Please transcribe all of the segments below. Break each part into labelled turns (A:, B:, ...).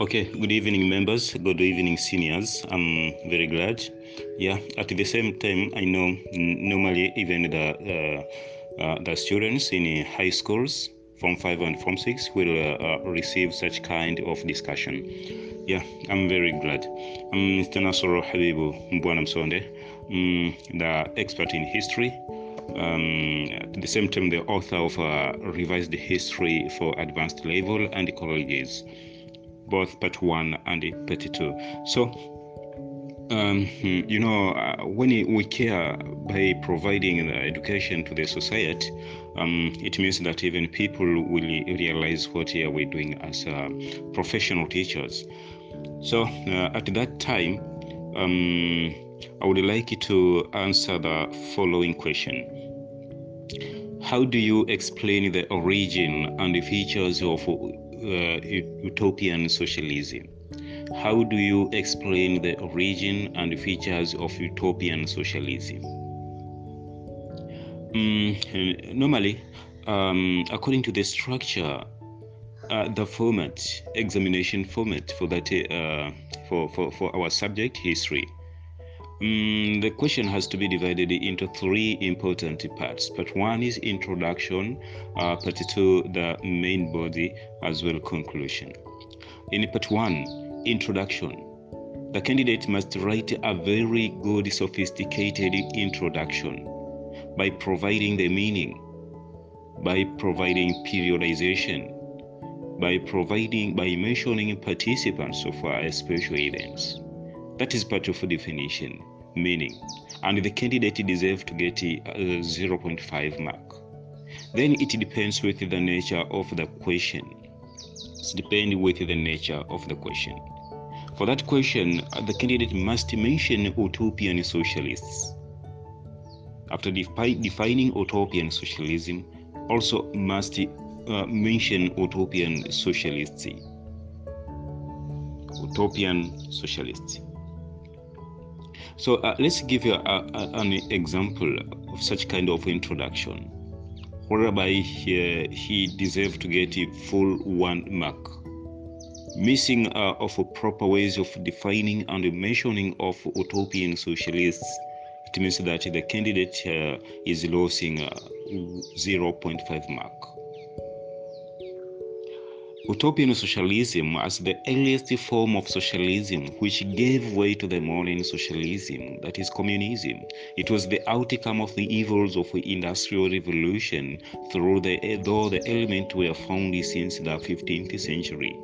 A: Okay, good evening, members. Good evening, seniors. I'm very glad. Yeah, at the same time, I know normally even the uh, uh, the students in high schools, Form 5 and Form 6, will uh, uh, receive such kind of discussion. Yeah, I'm very glad. I'm Mr. Nasoro Habibu Mbwana Msonde, mm, the expert in history. Um, at the same time, the author of uh, Revised History for Advanced Level and Colleges both part one and part two. So, um, you know, uh, when we care by providing the education to the society, um, it means that even people will realize what we are we doing as uh, professional teachers. So, uh, at that time, um, I would like to answer the following question. How do you explain the origin and the features of utopian socialism. How do you explain the origin and features of utopian socialism? Mm, normally, um, according to the structure, uh, the format, examination format for that uh, for, for, for our subject history, Mm, the question has to be divided into three important parts. Part one is introduction, uh, part two, the main body, as well conclusion. In part one, introduction, the candidate must write a very good, sophisticated introduction by providing the meaning, by providing periodization, by providing, by mentioning participants of our special events. That is part of the definition meaning and the candidate deserves to get a 0.5 mark. Then it depends with the nature of the question. It depends with the nature of the question. For that question the candidate must mention utopian socialists. After defi- defining utopian socialism also must uh, mention utopian socialists. Utopian socialists so uh, let's give you a, a, an example of such kind of introduction, whereby he, he deserved to get a full one mark. Missing uh, of proper ways of defining and mentioning of utopian socialists, it means that the candidate uh, is losing 0.5 mark. Utopian socialism as the earliest form of socialism which gave way to the modern socialism, that is communism. It was the outcome of the evils of the industrial revolution through the though the elements were found since the 15th century.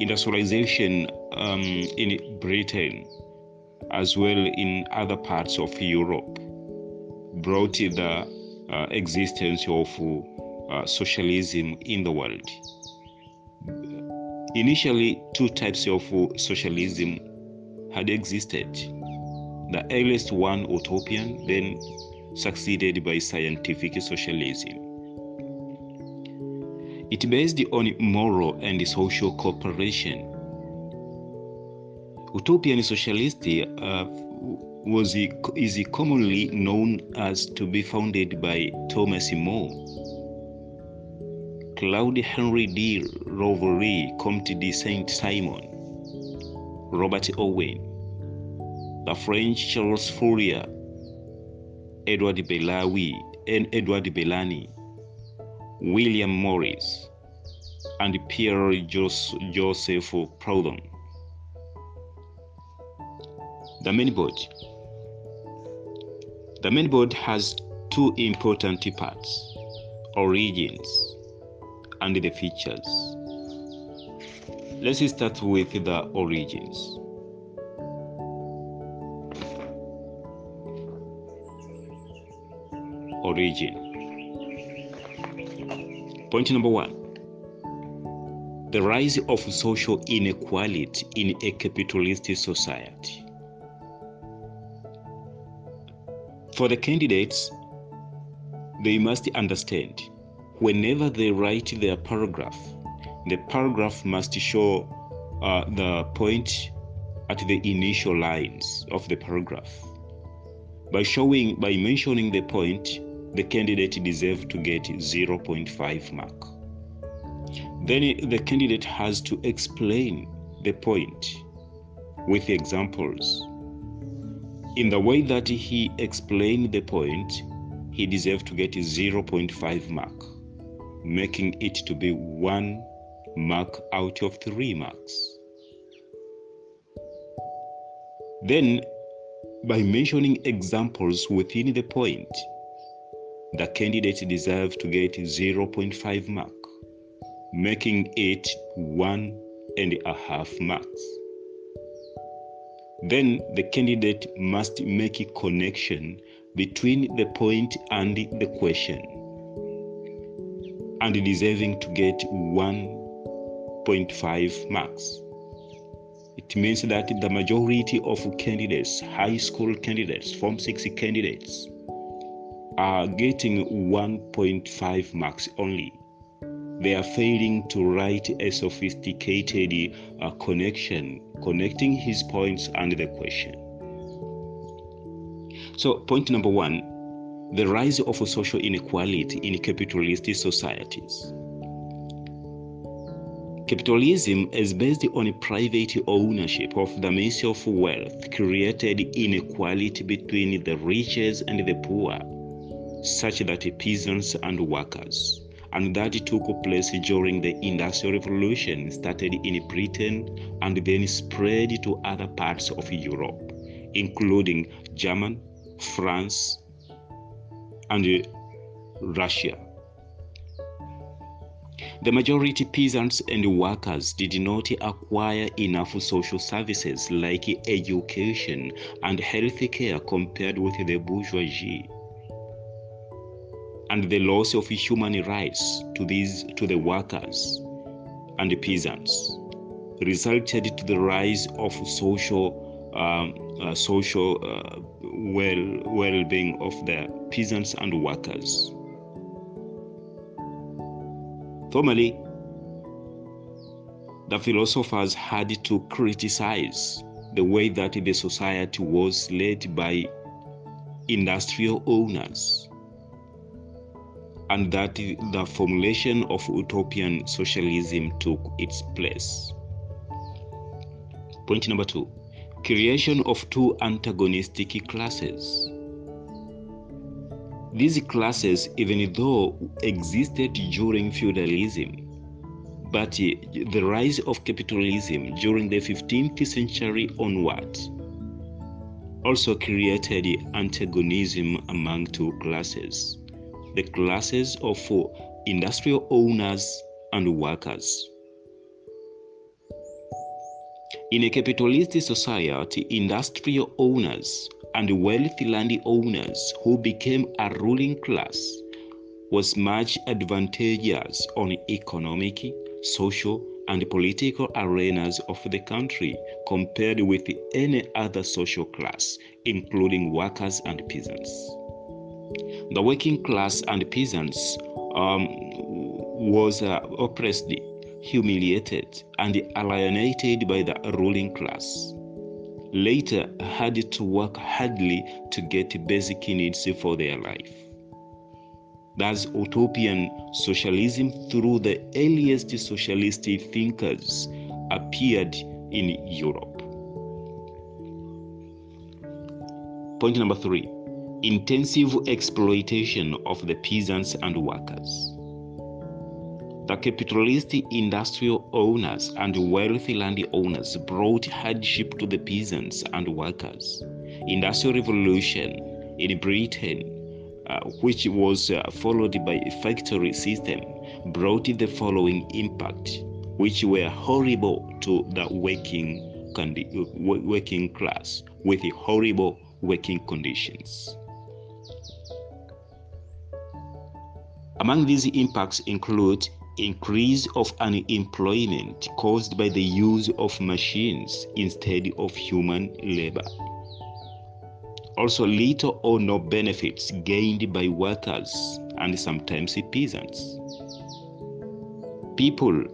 A: Industrialization um, in Britain as well in other parts of Europe brought the uh, existence of uh, socialism in the world. Initially, two types of socialism had existed. The earliest one, utopian, then succeeded by scientific socialism. It based on moral and social cooperation. Utopian socialist uh, was is commonly known as to be founded by Thomas More Claude Henry de Rouvroy, Comte de Saint-Simon, Robert Owen, the French Charles Fourier, Edward Belawi, and Edward Bellamy, William Morris, and Pierre Joseph Proudhon. The main board. The main board has two important parts origins and the features. Let's start with the origins. Origin. Point number one the rise of social inequality in a capitalist society. For the candidates, they must understand whenever they write their paragraph, the paragraph must show uh, the point at the initial lines of the paragraph. By showing, by mentioning the point, the candidate deserves to get 0.5 mark. Then the candidate has to explain the point with examples. In the way that he explained the point, he deserves to get 0.5 mark, making it to be one mark out of three marks. Then, by mentioning examples within the point, the candidate deserves to get 0.5 mark, making it one and a half marks. Then the candidate must make a connection between the point and the question and deserving to get 1.5 marks. It means that the majority of candidates, high school candidates, Form 6 candidates, are getting 1.5 marks only. They are failing to write a sophisticated uh, connection, connecting his points and the question. So, point number one the rise of social inequality in capitalist societies. Capitalism is based on private ownership of the means of wealth, created inequality between the rich and the poor, such that peasants and workers, and that took place during the Industrial Revolution, started in Britain and then spread to other parts of Europe, including Germany, France, and Russia. The majority peasants and workers did not acquire enough social services like education and health care compared with the bourgeoisie. And the loss of human rights to these to the workers and the peasants resulted to the rise of social um, uh, social uh, well well-being of the peasants and workers. Formerly, the philosophers had to criticize the way that the society was led by industrial owners and that the formulation of utopian socialism took its place. Point number two creation of two antagonistic classes. These classes, even though existed during feudalism, but the rise of capitalism during the 15th century onwards also created antagonism among two classes the classes of industrial owners and workers. In a capitalist society, industrial owners and wealthy landowners who became a ruling class was much advantageous on economic, social, and political arenas of the country compared with any other social class, including workers and peasants. The working class and peasants um, was uh, oppressed, humiliated, and alienated by the ruling class later had to work hardly to get basic needs for their life. Thus, utopian socialism through the earliest socialist thinkers appeared in Europe. Point number three intensive exploitation of the peasants and workers. The capitalist industrial owners and wealthy landowners brought hardship to the peasants and workers. Industrial revolution in Britain, uh, which was uh, followed by a factory system, brought the following impact, which were horrible to the working, working class with horrible working conditions. Among these impacts include increase of unemployment caused by the use of machines instead of human labor. Also, little or no benefits gained by workers and sometimes peasants. People,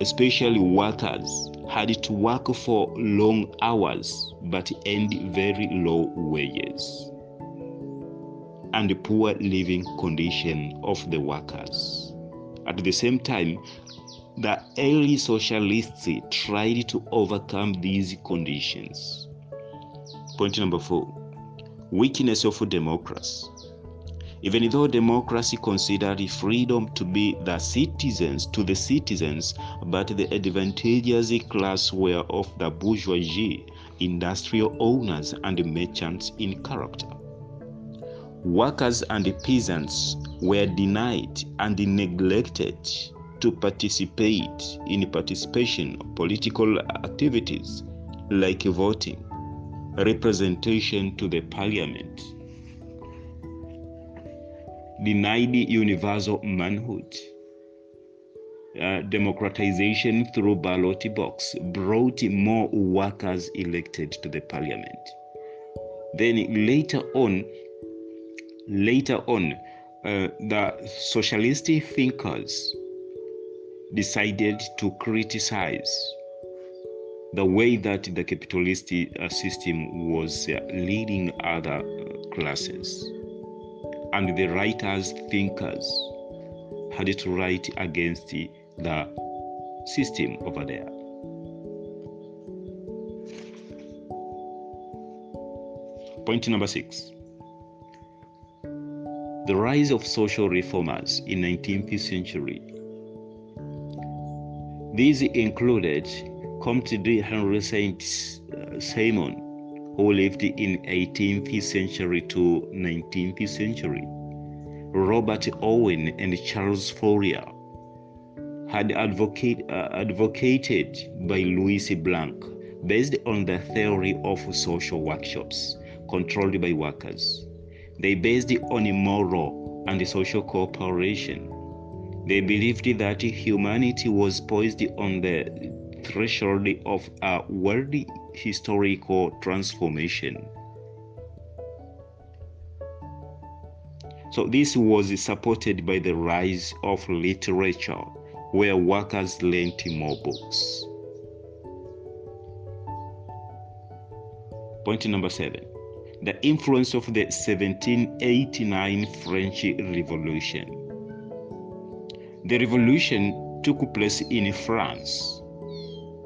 A: especially workers, had to work for long hours but earned very low wages. And the poor living condition of the workers. At the same time, the early socialists tried to overcome these conditions. Point number four weakness of democracy. Even though democracy considered freedom to be the citizens to the citizens, but the advantageous class were of the bourgeoisie, industrial owners, and merchants in character. Workers and peasants were denied and neglected to participate in participation of political activities like voting, representation to the parliament, denied universal manhood. Uh, democratization through ballot box brought more workers elected to the parliament. Then later on, later on, uh, the socialist thinkers decided to criticize the way that the capitalist uh, system was uh, leading other uh, classes. And the writers, thinkers, had to write against the system over there. Point number six. The rise of social reformers in 19th century. These included Comte de Henry Saint Simon, who lived in 18th century to 19th century. Robert Owen and Charles Fourier had advocate, uh, advocated by Louis Blanc based on the theory of social workshops controlled by workers. They based it on moral and social cooperation. They believed that humanity was poised on the threshold of a world historical transformation. So, this was supported by the rise of literature, where workers learned more books. Point number seven the influence of the 1789 French Revolution. The revolution took place in France,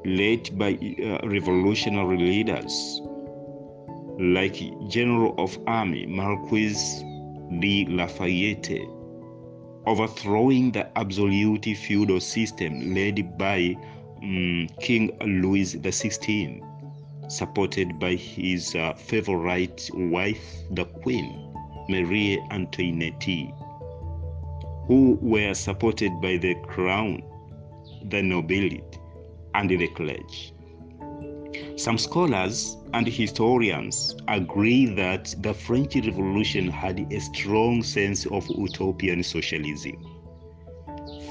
A: led by uh, revolutionary leaders like General of Army Marquis de Lafayette, overthrowing the absolute feudal system led by um, King Louis XVI supported by his uh, favorite wife, the Queen, Marie Antoinette, who were supported by the crown, the nobility, and the clergy. Some scholars and historians agree that the French Revolution had a strong sense of utopian socialism.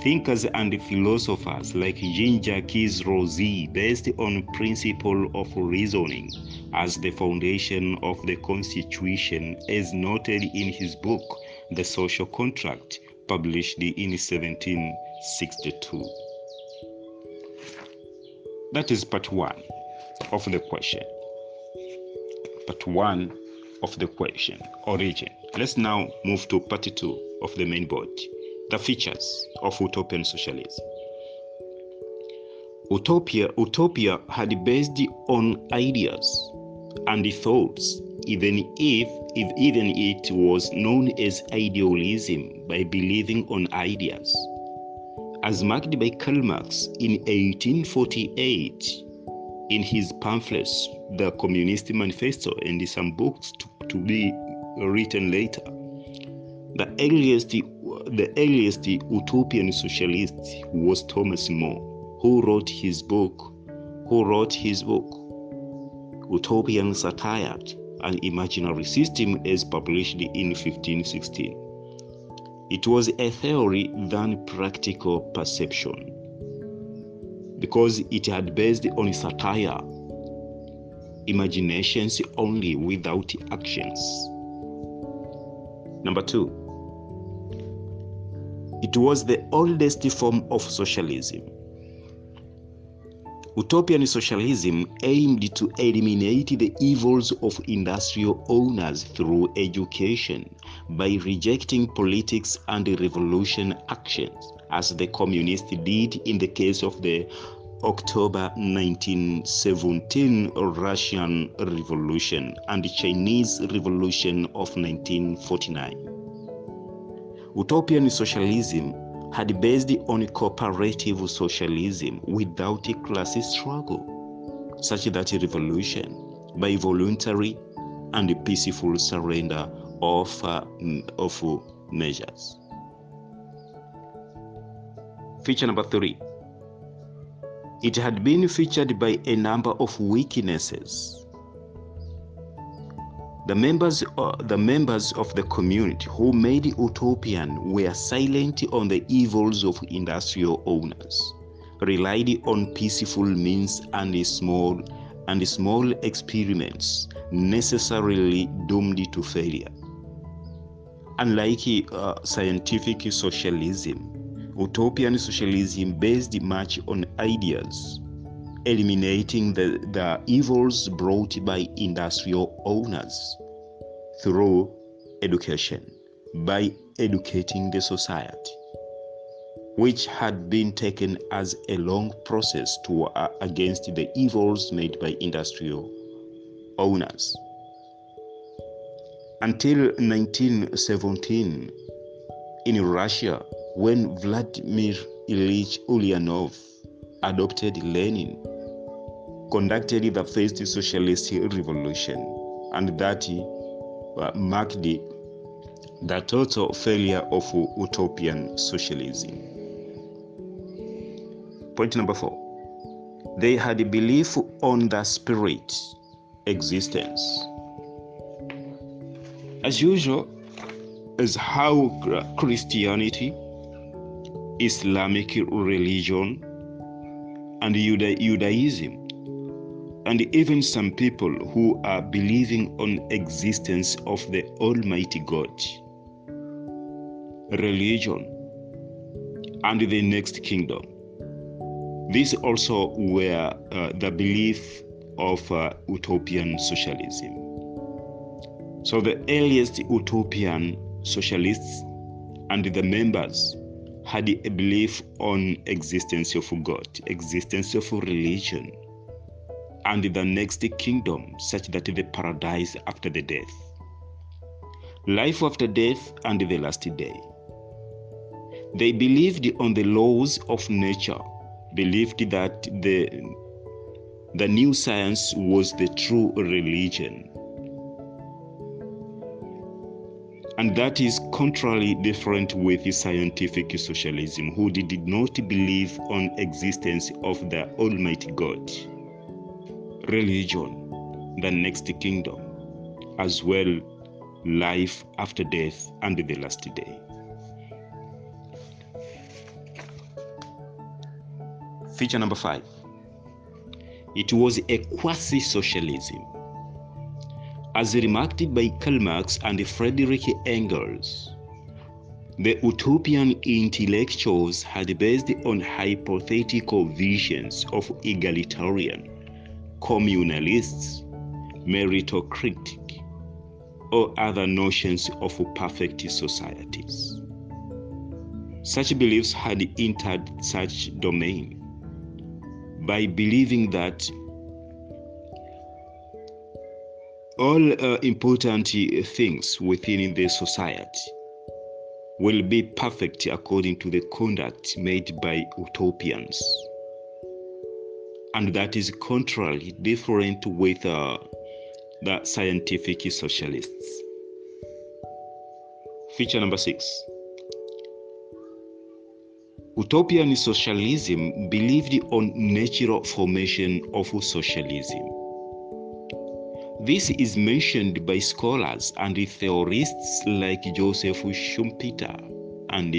A: Thinkers and philosophers like Jean-Jacques Rousseau, based on principle of reasoning as the foundation of the Constitution, as noted in his book The Social Contract, published in 1762. That is part one of the question. Part one of the question, origin. Let's now move to part two of the main board the features of utopian socialism. Utopia, utopia had based on ideas and thoughts, even if, if even it was known as idealism by believing on ideas. As marked by Karl Marx in 1848 in his pamphlets, The Communist Manifesto, and some books to, to be written later. The earliest the earliest utopian socialist was Thomas More, who wrote his book, who wrote his book, Utopian Satire, an Imaginary System, as published in 1516. It was a theory than practical perception because it had based on satire, imaginations only without actions. Number two, it was the oldest form of socialism. Utopian socialism aimed to eliminate the evils of industrial owners through education by rejecting politics and revolution actions, as the communists did in the case of the October 1917 Russian Revolution and the Chinese Revolution of 1949. Utopian socialism had based on cooperative socialism without a class struggle, such that a revolution by voluntary and peaceful surrender of, uh, of measures. Feature number three. It had been featured by a number of weaknesses the members, uh, the members of the community who made Utopian were silent on the evils of industrial owners, relied on peaceful means and small and small experiments necessarily doomed to failure. Unlike uh, scientific socialism, utopian socialism based much on ideas, eliminating the, the evils brought by industrial owners through education, by educating the society, which had been taken as a long process to uh, against the evils made by industrial owners. Until 1917, in Russia, when Vladimir Ilyich Ulyanov adopted Lenin, conducted the first socialist revolution, and that uh, marked the, total failure of utopian socialism. Point number four. They had a belief on the spirit existence. As usual, as how Christianity, Islamic religion, and Judaism and even some people who are believing on existence of the almighty god religion and the next kingdom. These also were uh, the belief of uh, utopian socialism. So the earliest utopian socialists and the members had a belief on existence of god existence of religion and the next kingdom such that the paradise after the death life after death and the last day. They believed on the laws of nature believed that the the new science was the true religion. And that is contrary different with scientific socialism who did not believe on existence of the almighty god religion the next kingdom as well life after death and the last day. Feature number 5 it was a quasi socialism as remarked by Karl Marx and Friedrich Engels, the utopian intellectuals had based on hypothetical visions of egalitarian, communalists, meritocratic, or other notions of perfect societies. Such beliefs had entered such domain by believing that all uh, important things within the society will be perfect according to the conduct made by utopians and that is contrary different with uh, the scientific socialists. Feature number six. Utopian socialism believed on natural formation of socialism. This is mentioned by scholars and theorists like Joseph Schumpeter and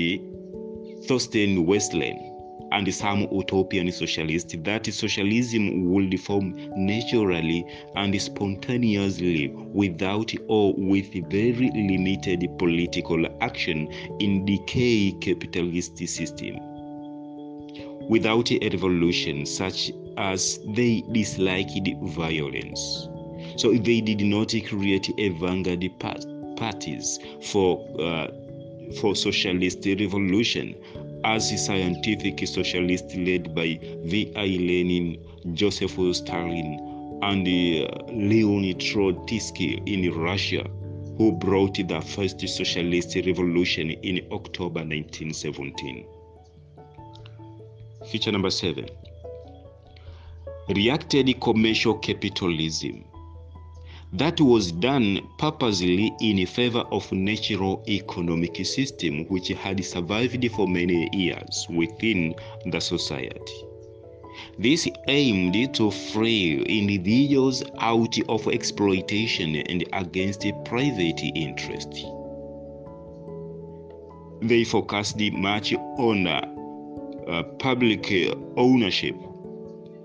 A: Thorstein Westphal and some utopian socialists that socialism will form naturally and spontaneously without or with very limited political action in decay capitalist system without a revolution such as they disliked violence. So they did not create a vanguard parties for uh, for socialist revolution as a scientific socialist led by V.I. Lenin, Joseph Stalin, and uh, Leon Trotsky in Russia, who brought the first socialist revolution in October 1917. Feature number seven reacted commercial capitalism that was done purposely in favor of natural economic system which had survived for many years within the society. This aimed to free individuals out of exploitation and against private interest. They focused much on uh, public ownership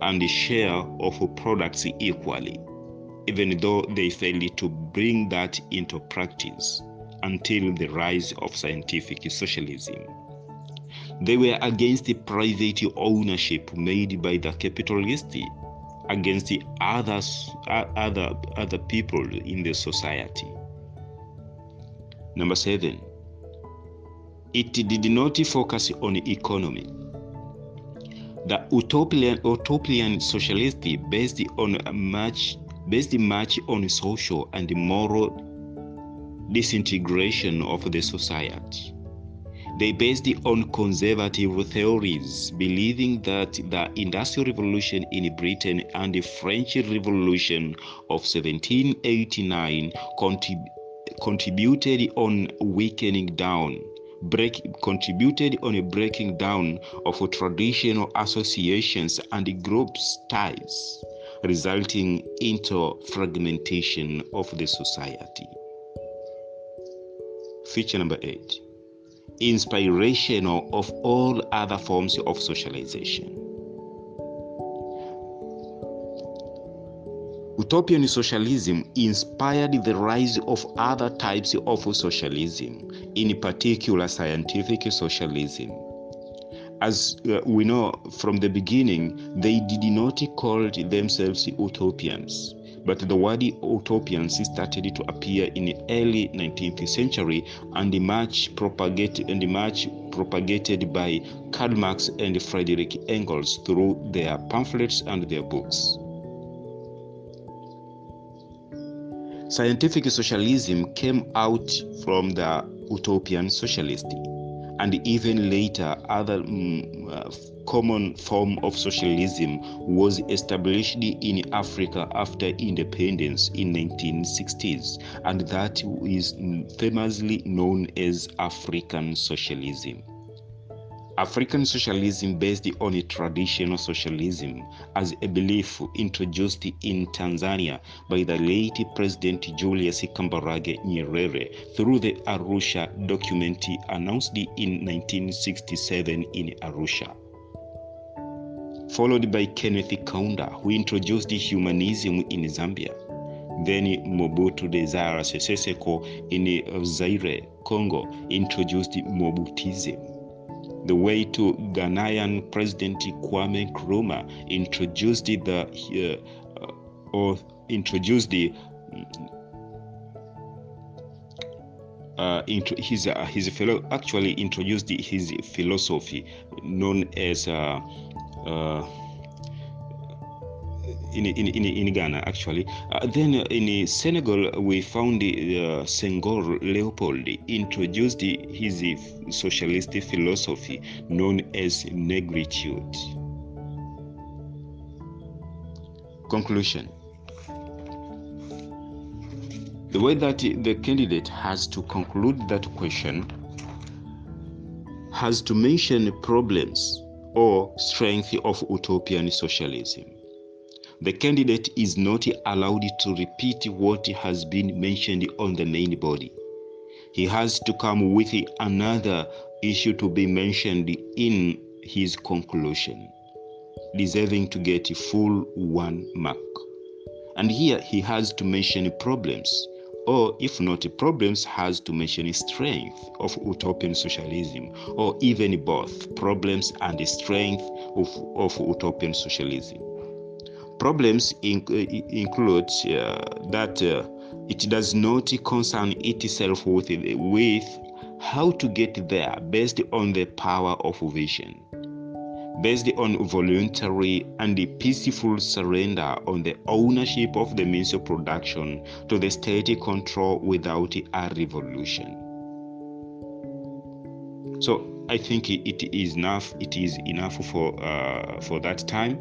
A: and the share of products equally even though they failed to bring that into practice until the rise of scientific socialism. They were against the private ownership made by the capitalists against the others, other, other people in the society. Number seven, it did not focus on economy. The utopian, utopian socialist based on much based much on social and moral disintegration of the society. They based on conservative theories, believing that the Industrial Revolution in Britain and the French Revolution of 1789 contrib- contributed on weakening down break contributed on a breaking down of traditional associations and groups ties resulting into fragmentation of the society feature number 8 inspirational of all other forms of socialization Utopian socialism inspired the rise of other types of socialism, in particular scientific socialism. As uh, we know from the beginning, they did not call themselves utopians, but the word utopians started to appear in the early 19th century and much propagated and much propagated by Karl Marx and Friedrich Engels through their pamphlets and their books. Scientific socialism came out from the utopian socialist, and even later, other um, uh, common form of socialism was established in Africa after independence in 1960s, and that is famously known as African socialism. African socialism based on traditional socialism as a belief introduced in Tanzania by the late President Julius Kambarage Nyerere through the Arusha document announced in 1967 in Arusha. Followed by Kenneth Kaunda, who introduced humanism in Zambia. Then Mobutu Desire Sese in Zaire, Congo, introduced Mobutism the way to Ghanaian President Kwame Nkrumah introduced the uh, or introduced the uh, into his uh, his fellow actually introduced his philosophy known as uh, uh, in, in, in, Ghana, actually. Uh, then in Senegal, we found uh, Senghor Leopold introduced his socialist philosophy known as negritude. Conclusion The way that the candidate has to conclude that question has to mention problems or strength of utopian socialism the candidate is not allowed to repeat what has been mentioned on the main body. He has to come with another issue to be mentioned in his conclusion, deserving to get a full one mark. And here he has to mention problems, or if not problems, has to mention strength of utopian socialism, or even both problems and strength of, of utopian socialism. Problems in, include uh, that uh, it does not concern itself with, with how to get there based on the power of vision, based on voluntary and peaceful surrender on the ownership of the means of production to the state control without a revolution. So I think it is enough. It is enough for uh, for that time.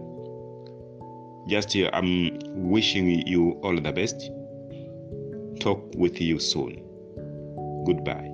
A: Just here, I'm wishing you all the best. Talk with you soon. Goodbye.